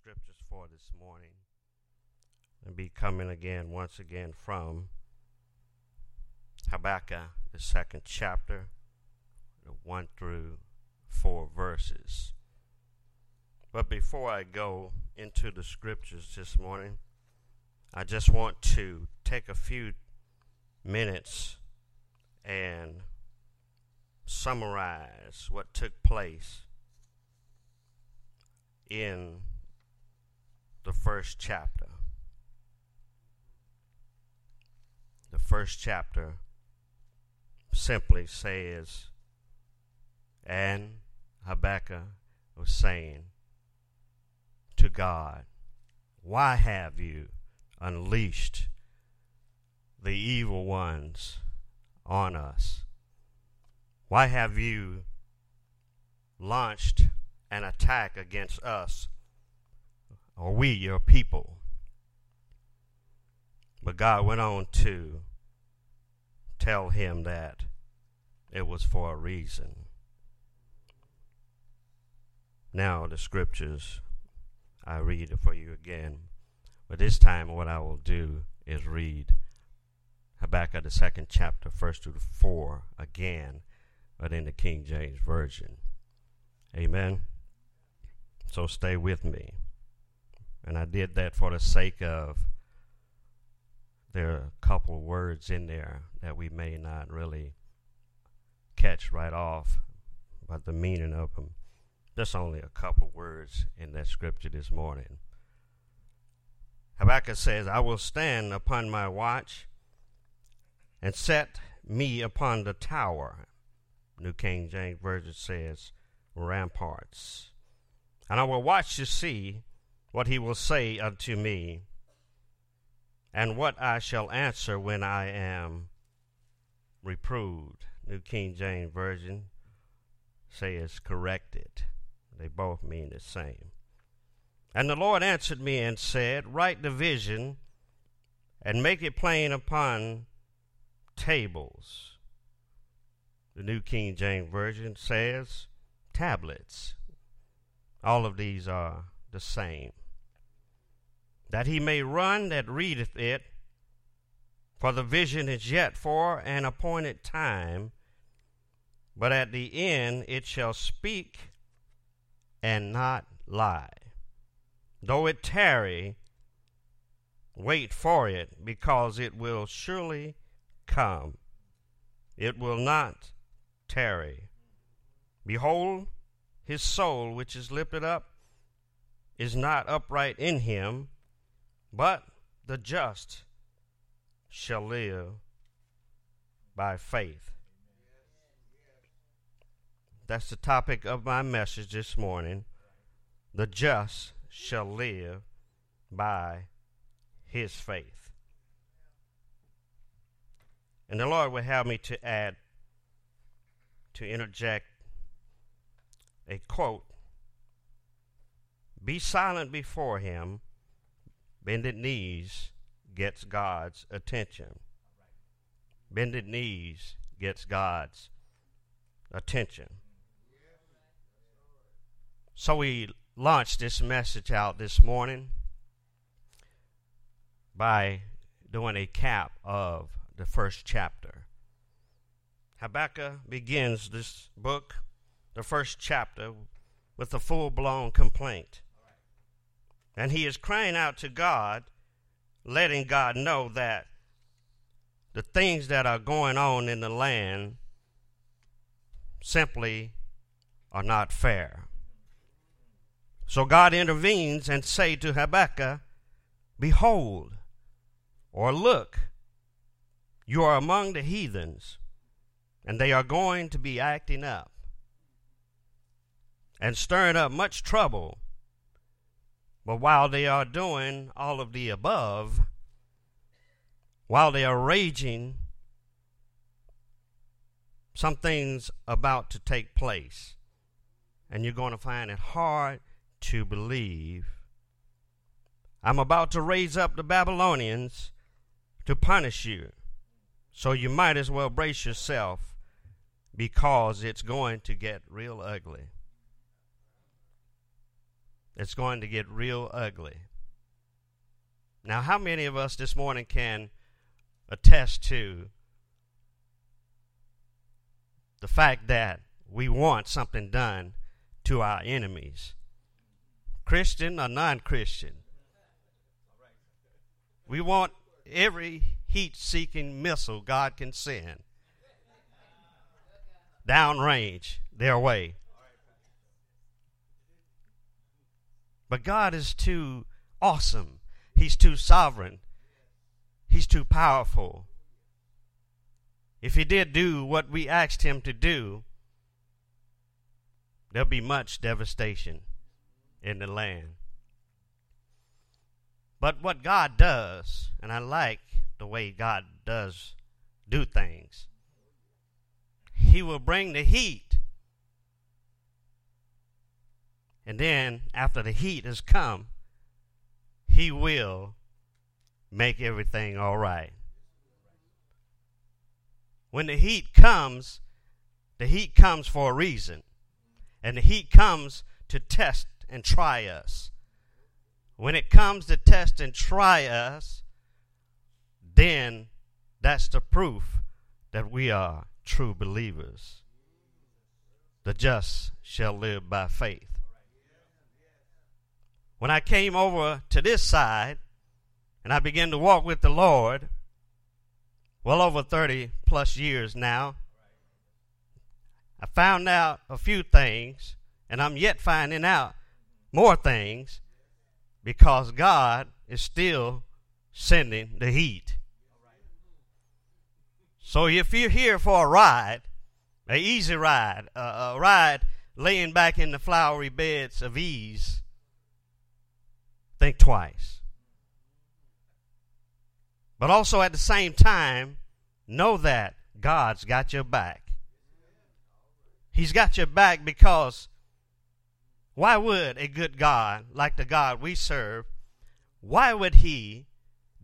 scriptures for this morning and be coming again, once again, from Habakkuk, the second chapter, the one through four verses. But before I go into the scriptures this morning, I just want to take a few minutes and summarize what took place in the first chapter. The first chapter simply says, and Habakkuk was saying to God, Why have you unleashed the evil ones on us? Why have you launched an attack against us, or we, your people? But God went on to tell him that it was for a reason. Now, the scriptures, I read for you again. But this time, what I will do is read Habakkuk, the second chapter, first to four, again, but in the King James Version. Amen. So stay with me. And I did that for the sake of there are a couple of words in there that we may not really catch right off, but the meaning of them. Just only a couple words in that scripture this morning. Habakkuk says, I will stand upon my watch and set me upon the tower. New King James Version says, ramparts. And I will watch to see what he will say unto me, and what I shall answer when I am reproved. New King James Version says corrected. They both mean the same. And the Lord answered me and said, Write the vision and make it plain upon tables. The New King James Version says tablets. All of these are the same. That he may run that readeth it, for the vision is yet for an appointed time, but at the end it shall speak and not lie. Though it tarry, wait for it, because it will surely come. It will not tarry. Behold, his soul, which is lifted up, is not upright in him, but the just shall live by faith. That's the topic of my message this morning. The just shall live by his faith. And the Lord will have me to add, to interject a quote Be silent before him, bended knees gets God's attention. Bended knees gets God's attention. So we launched this message out this morning by doing a cap of the first chapter. Habakkuk begins this book, the first chapter, with a full blown complaint. And he is crying out to God, letting God know that the things that are going on in the land simply are not fair. So God intervenes and say to Habakkuk, Behold, or look, you are among the heathens, and they are going to be acting up and stirring up much trouble. But while they are doing all of the above, while they are raging, something's about to take place. And you're going to find it hard to believe. I'm about to raise up the Babylonians to punish you. So you might as well brace yourself because it's going to get real ugly. It's going to get real ugly. Now, how many of us this morning can attest to the fact that we want something done to our enemies? Christian or non Christian? We want every heat seeking missile God can send downrange their way. But God is too awesome. He's too sovereign. He's too powerful. If He did do what we asked Him to do, there'll be much devastation in the land. But what God does, and I like the way God does do things, He will bring the heat. And then, after the heat has come, He will make everything all right. When the heat comes, the heat comes for a reason. And the heat comes to test and try us. When it comes to test and try us, then that's the proof that we are true believers. The just shall live by faith. When I came over to this side and I began to walk with the Lord, well over 30 plus years now, I found out a few things, and I'm yet finding out more things because God is still sending the heat. So if you're here for a ride, an easy ride, a, a ride laying back in the flowery beds of ease, think twice. But also at the same time, know that God's got your back. He's got your back because why would a good God, like the God we serve, why would he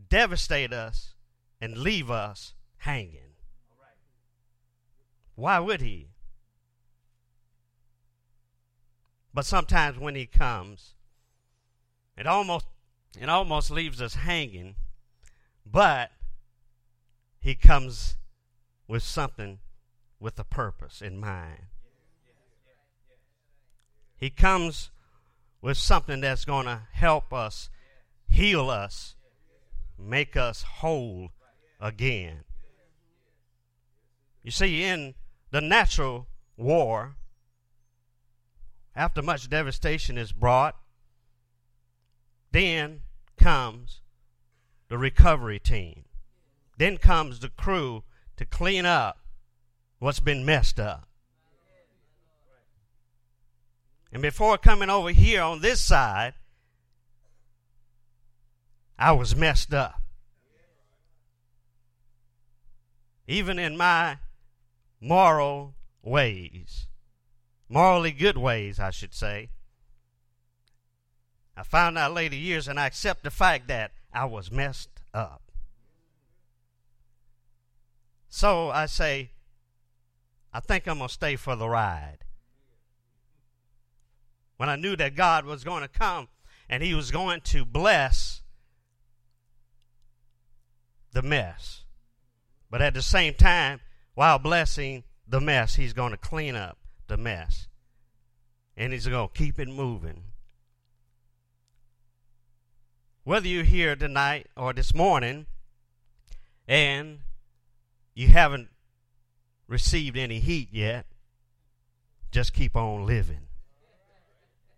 devastate us and leave us hanging? Why would he? But sometimes when he comes, it almost it almost leaves us hanging, but he comes with something with a purpose in mind. He comes with something that's going to help us, heal us, make us whole again. You see, in the natural war, after much devastation is brought, then comes the recovery team. Then comes the crew to clean up what's been messed up. And before coming over here on this side, I was messed up. Even in my moral ways, morally good ways, I should say. I found out later years, and I accept the fact that I was messed up. So I say, I think I'm going to stay for the ride. When I knew that God was going to come and He was going to bless the mess. But at the same time, while blessing the mess, he's going to clean up the mess. And he's going to keep it moving. Whether you're here tonight or this morning and you haven't received any heat yet, just keep on living.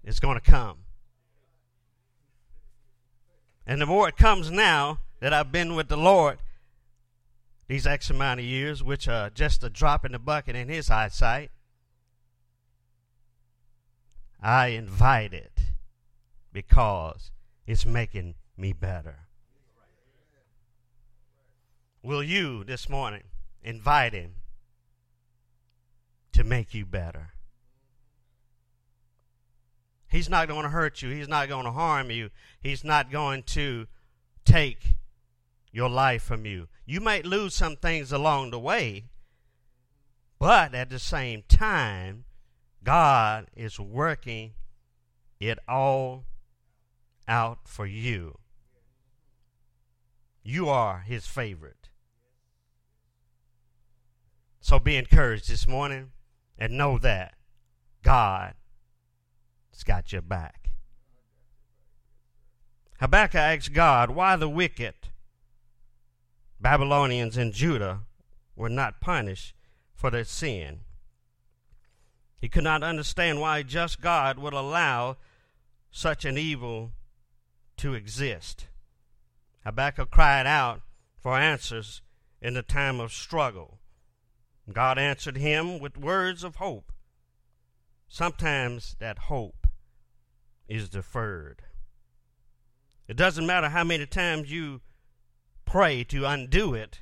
It's going to come. And the more it comes now that I've been with the Lord, these X amount of years, which are just a drop in the bucket in his eyesight, I invite it because it's making me better. Will you this morning invite him to make you better? He's not going to hurt you. He's not going to harm you. He's not going to take your life from you. You might lose some things along the way, but at the same time, God is working it all out for you. You are his favorite. So be encouraged this morning and know that God has got your back. Habakkuk asked God why the wicked Babylonians and Judah were not punished for their sin. He could not understand why just God would allow such an evil to exist. Habakkuk cried out for answers in the time of struggle. God answered him with words of hope. Sometimes that hope is deferred. It doesn't matter how many times you pray to undo it,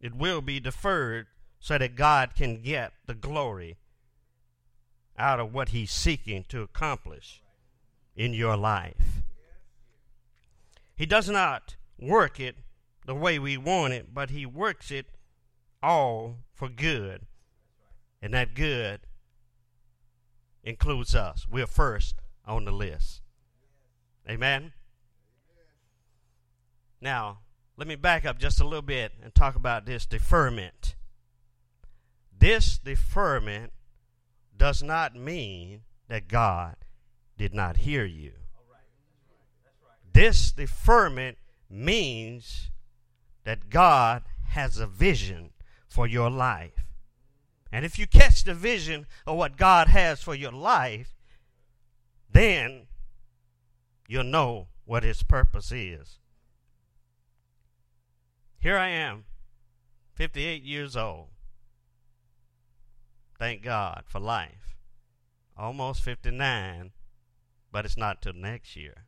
it will be deferred so that God can get the glory out of what He's seeking to accomplish in your life. He does not work it the way we want it, but He works it all for good. And that good includes us. We're first on the list. Amen. Now, let me back up just a little bit and talk about this deferment. This deferment does not mean that God did not hear you. This deferment means that God has a vision for your life. And if you catch the vision of what God has for your life, then you'll know what His purpose is. Here I am, 58 years old. Thank God for life. Almost 59, but it's not till next year.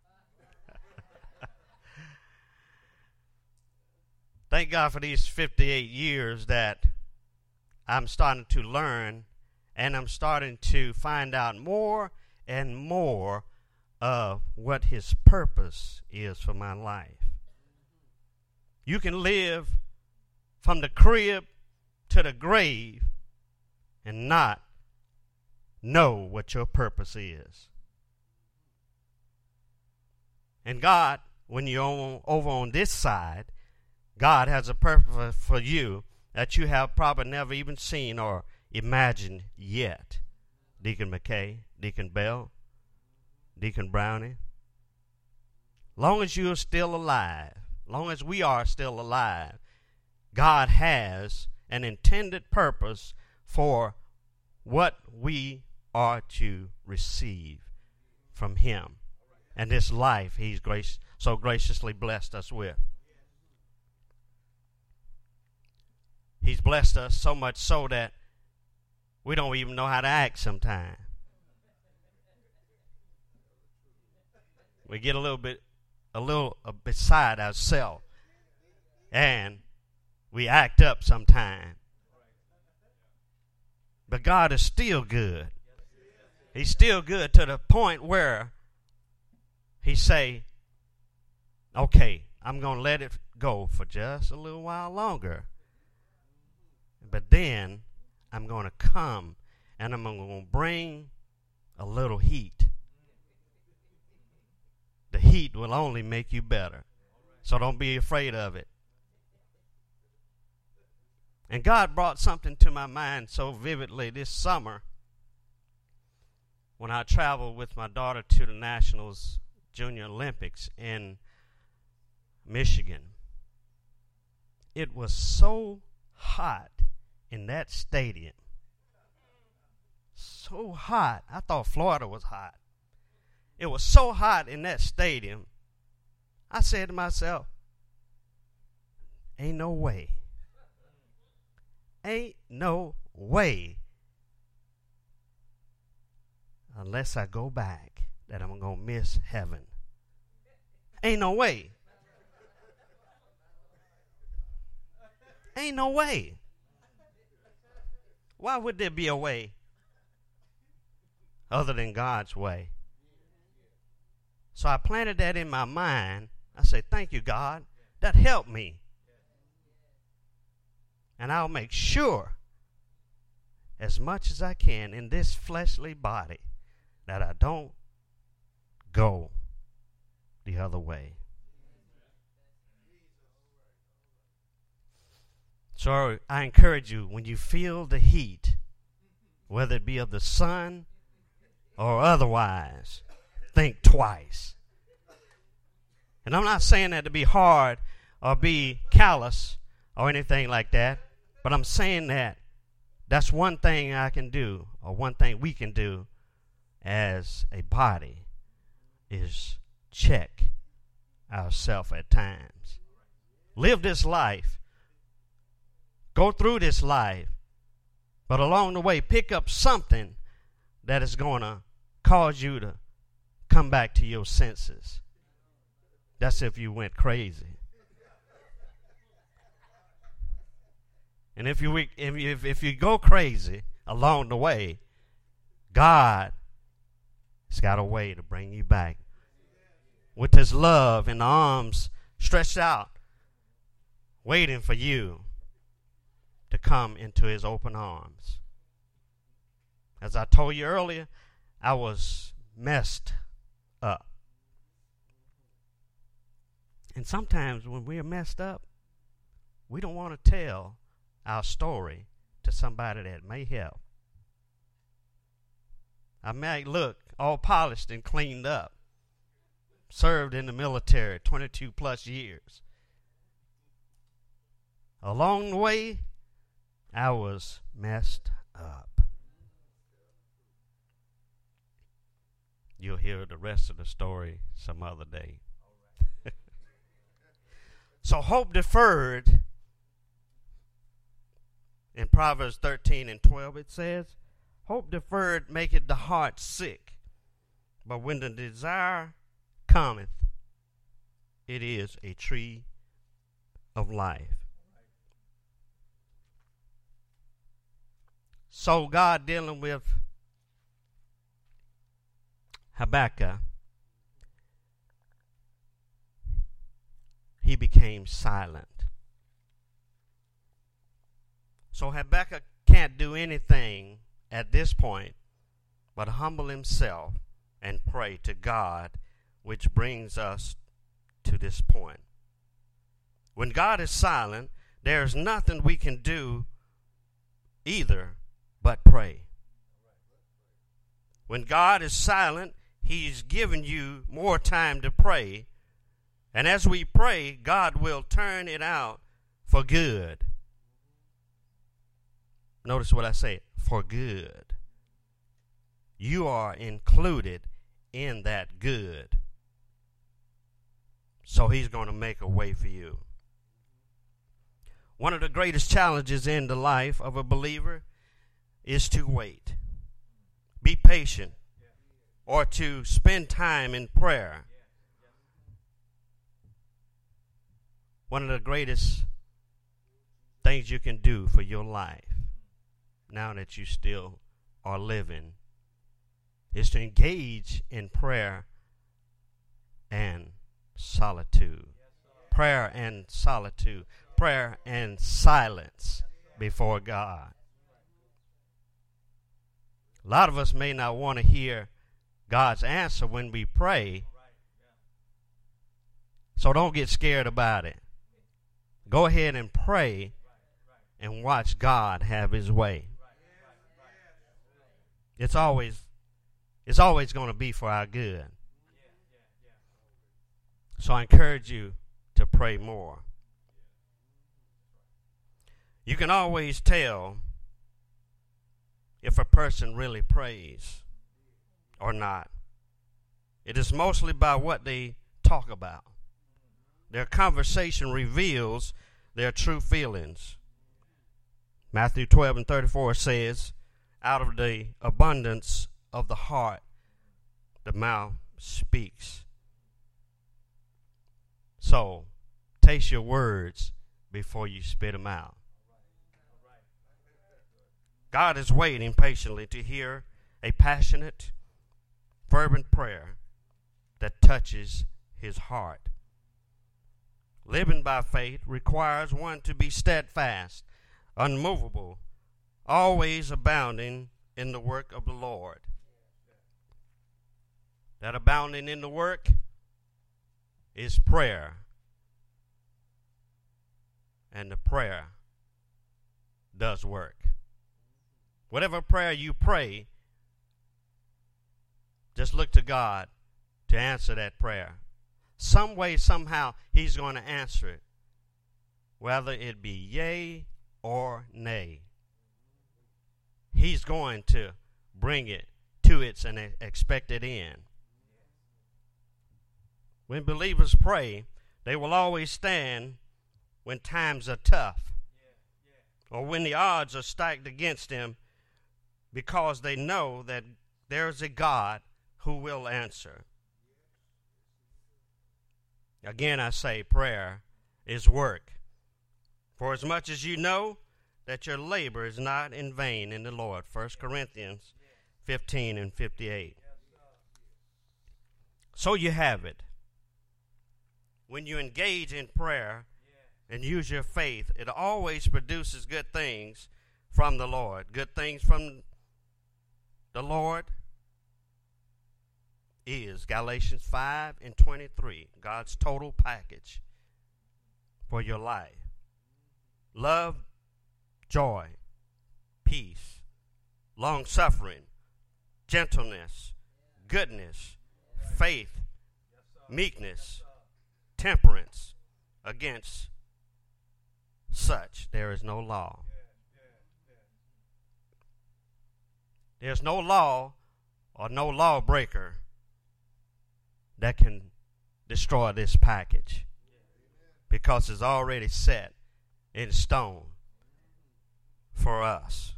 Thank God for these 58 years that I'm starting to learn and I'm starting to find out more and more of what His purpose is for my life. You can live from the crib to the grave and not know what your purpose is. And God, when you're over on this side, God has a purpose for you that you have probably never even seen or imagined yet. Deacon McKay, Deacon Bell, Deacon Brownie. Long as you're still alive, long as we are still alive, God has an intended purpose for what we are to receive from Him and this life He's so graciously blessed us with. He's blessed us so much so that we don't even know how to act sometimes. We get a little bit a little uh, beside ourselves. And we act up sometimes. But God is still good. He's still good to the point where he say, okay, I'm going to let it go for just a little while longer. But then I'm going to come and I'm going to bring a little heat the heat will only make you better. So don't be afraid of it. And God brought something to my mind so vividly this summer when I traveled with my daughter to the Nationals Junior Olympics in Michigan. It was so hot in that stadium. So hot. I thought Florida was hot. It was so hot in that stadium. I said to myself, ain't no way. Ain't no way. Unless I go back, that I'm going to miss heaven. Ain't no way. Ain't no way. Why would there be a way other than God's way? So I planted that in my mind. I said, Thank you, God. That helped me. And I'll make sure, as much as I can, in this fleshly body, that I don't go the other way. So I encourage you when you feel the heat, whether it be of the sun or otherwise, think twice. And I'm not saying that to be hard or be callous or anything like that, but I'm saying that that's one thing I can do, or one thing we can do as a body is check ourselves at times. Live this life. Go through this life. But along the way, pick up something that is going to cause you to come back to your senses. That's if you went crazy. And if you if if you go crazy along the way, God has got a way to bring you back with His love and arms stretched out, waiting for you to come into His open arms. As I told you earlier, I was messed up. And sometimes when we're messed up, we don't want to tell our story to somebody that may help. I might look all polished and cleaned up, served in the military 22 plus years. Along the way, I was messed up. You'll hear the rest of the story some other day. so, hope deferred in Proverbs 13 and 12, it says, Hope deferred maketh the heart sick, but when the desire cometh, it is a tree of life. So, God dealing with Habakkuk, he became silent. So Habakkuk can't do anything at this point but humble himself and pray to God, which brings us to this point. When God is silent, there is nothing we can do either but pray. When God is silent, He's given you more time to pray. And as we pray, God will turn it out for good. Notice what I say for good. You are included in that good. So he's going to make a way for you. One of the greatest challenges in the life of a believer is to wait, be patient, or to spend time in prayer. One of the greatest things you can do for your life now that you still are living is to engage in prayer and solitude. Prayer and solitude. Prayer and silence before God. A lot of us may not want to hear God's answer when we pray. So don't get scared about it. Go ahead and pray and watch God have his way. It's always it's always going to be for our good. So I encourage you to pray more. You can always tell if a person really prays or not. It is mostly by what they talk about. Their conversation reveals their true feelings. Matthew 12 and 34 says, out of the abundance of the heart, the mouth speaks. So, taste your words before you spit them out. God is waiting patiently to hear a passionate, fervent prayer that touches his heart. Living by faith requires one to be steadfast, unmovable, always abounding in the work of the Lord. that abounding in the work is prayer. And the prayer does work. Whatever prayer you pray, just look to God to answer that prayer. Some way, somehow, He's going to answer it, whether it be yea or nay. He's going to bring it to its expected end. When believers pray, they will always stand when times are tough or when the odds are stacked against them because they know that there's a God who will answer. Again, I say prayer is work. For as much as you know that your labor is not in vain in the Lord. 1 Corinthians 15 and 58. So you have it. When you engage in prayer and use your faith, it always produces good things from the Lord. Good things from the Lord is Galatians 5 and 23, God's total package for your life. Love, joy, peace, long suffering, gentleness, goodness, faith, meekness, temperance. Against such there is no law. There's no law or no lawbreaker that can destroy this package because it's already set in stone for us,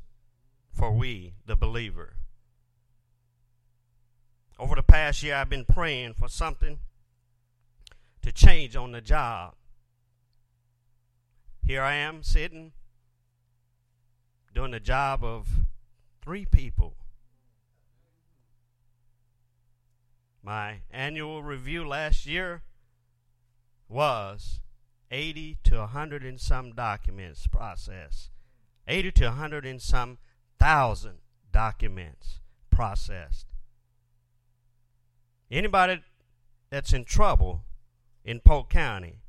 for we, the believer. Over the past year, I've been praying for something to change on the job. Here I am sitting doing the job of three people. My annual review last year was 80 to 100 and some documents processed. 80 to 100 and some thousand documents processed. Anybody that's in trouble in Polk County,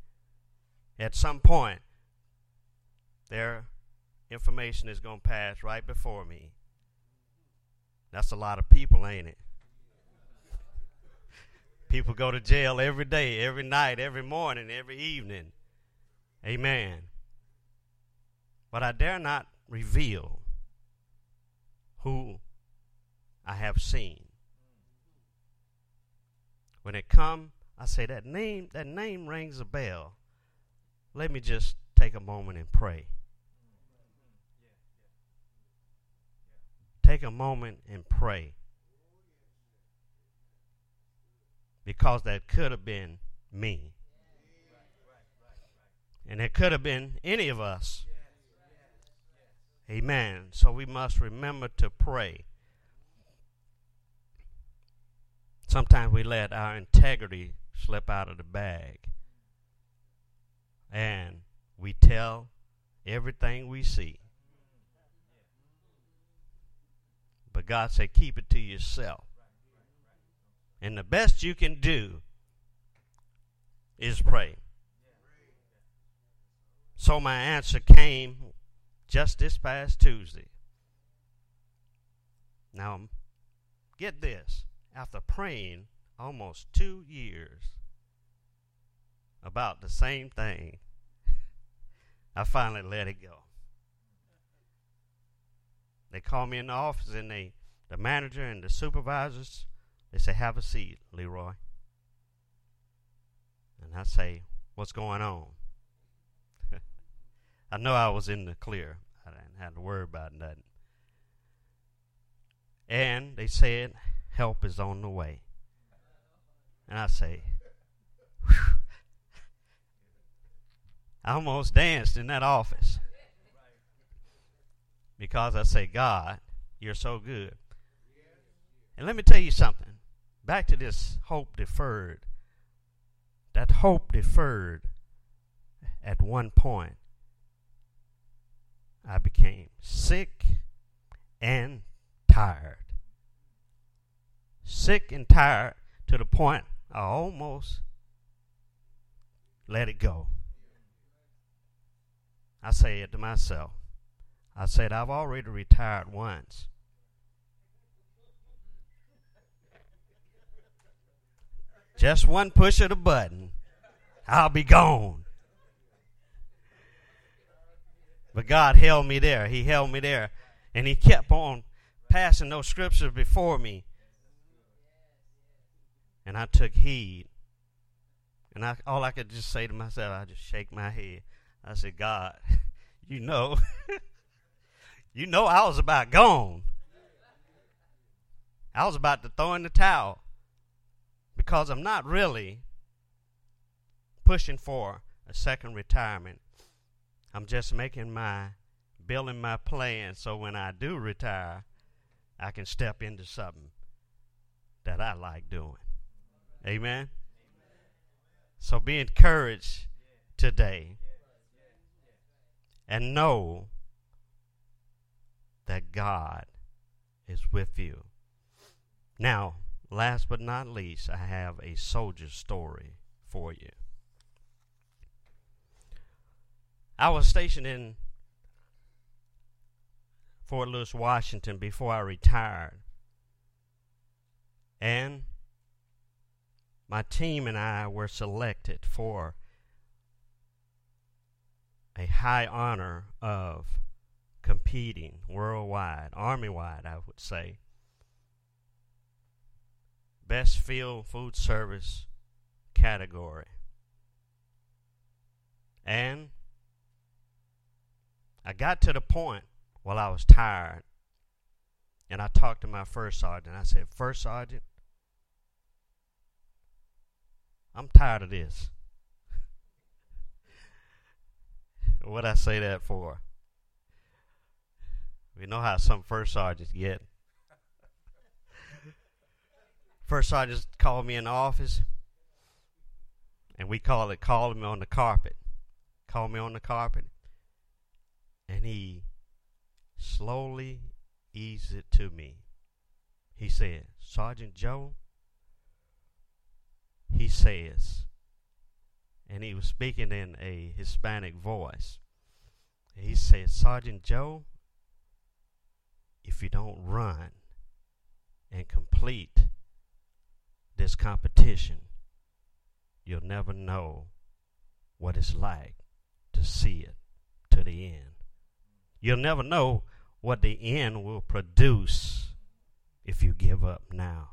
at some point, their information is going to pass right before me. That's a lot of people, ain't it? People go to jail every day, every night, every morning, every evening. Amen. But I dare not reveal who I have seen. When it come, I say that name that name rings a bell. Let me just take a moment and pray. Take a moment and pray. because that could have been me. And it could have been any of us. Amen. So we must remember to pray. Sometimes we let our integrity slip out of the bag. And we tell everything we see. But God said, keep it to yourself. And the best you can do is pray. So my answer came just this past Tuesday. Now, get this. After praying almost two years about the same thing, I finally let it go. They called me in the office and they the manager and the supervisors they say, Have a seat, Leroy. And I say, What's going on? I know I was in the clear. I didn't have to worry about nothing. And they said, Help is on the way. And I say. I almost danced in that office. Because I say, God, you're so good. And let me tell you something back to this hope deferred. That hope deferred at one point, I became sick and tired. Sick and tired to the point I almost let it go. I said to myself. I said, I've already retired once. Just one push of the button, I'll be gone. But God held me there. He held me there. And He kept on passing those scriptures before me. And I took heed. And I, all I could just say to myself, I just shake my head. I said, God, you know, you know I was about gone. I was about to throw in the towel because I'm not really pushing for a second retirement. I'm just making my building my plan so when I do retire, I can step into something that I like doing. Amen. So be encouraged today and know that God is with you. Now, last but not least, I have a soldier story for you. I was stationed in Fort Lewis, Washington before I retired. And my team and I were selected for a high honor of competing worldwide, army wide, I would say. Best field food service category. And I got to the point while I was tired, and I talked to my first sergeant. I said, First sergeant, I'm tired of this. what I say that for? We know how some first sergeants get. First sergeant called me in the office, and we call it called me on the carpet. Called me on the carpet, and he slowly eased it to me. He said, Sergeant Joe, he says, and he was speaking in a Hispanic voice. He said, Sergeant Joe, if you don't run and complete this competition, you'll never know what it's like to see it to the end. You'll never know what the end will produce if you give up now.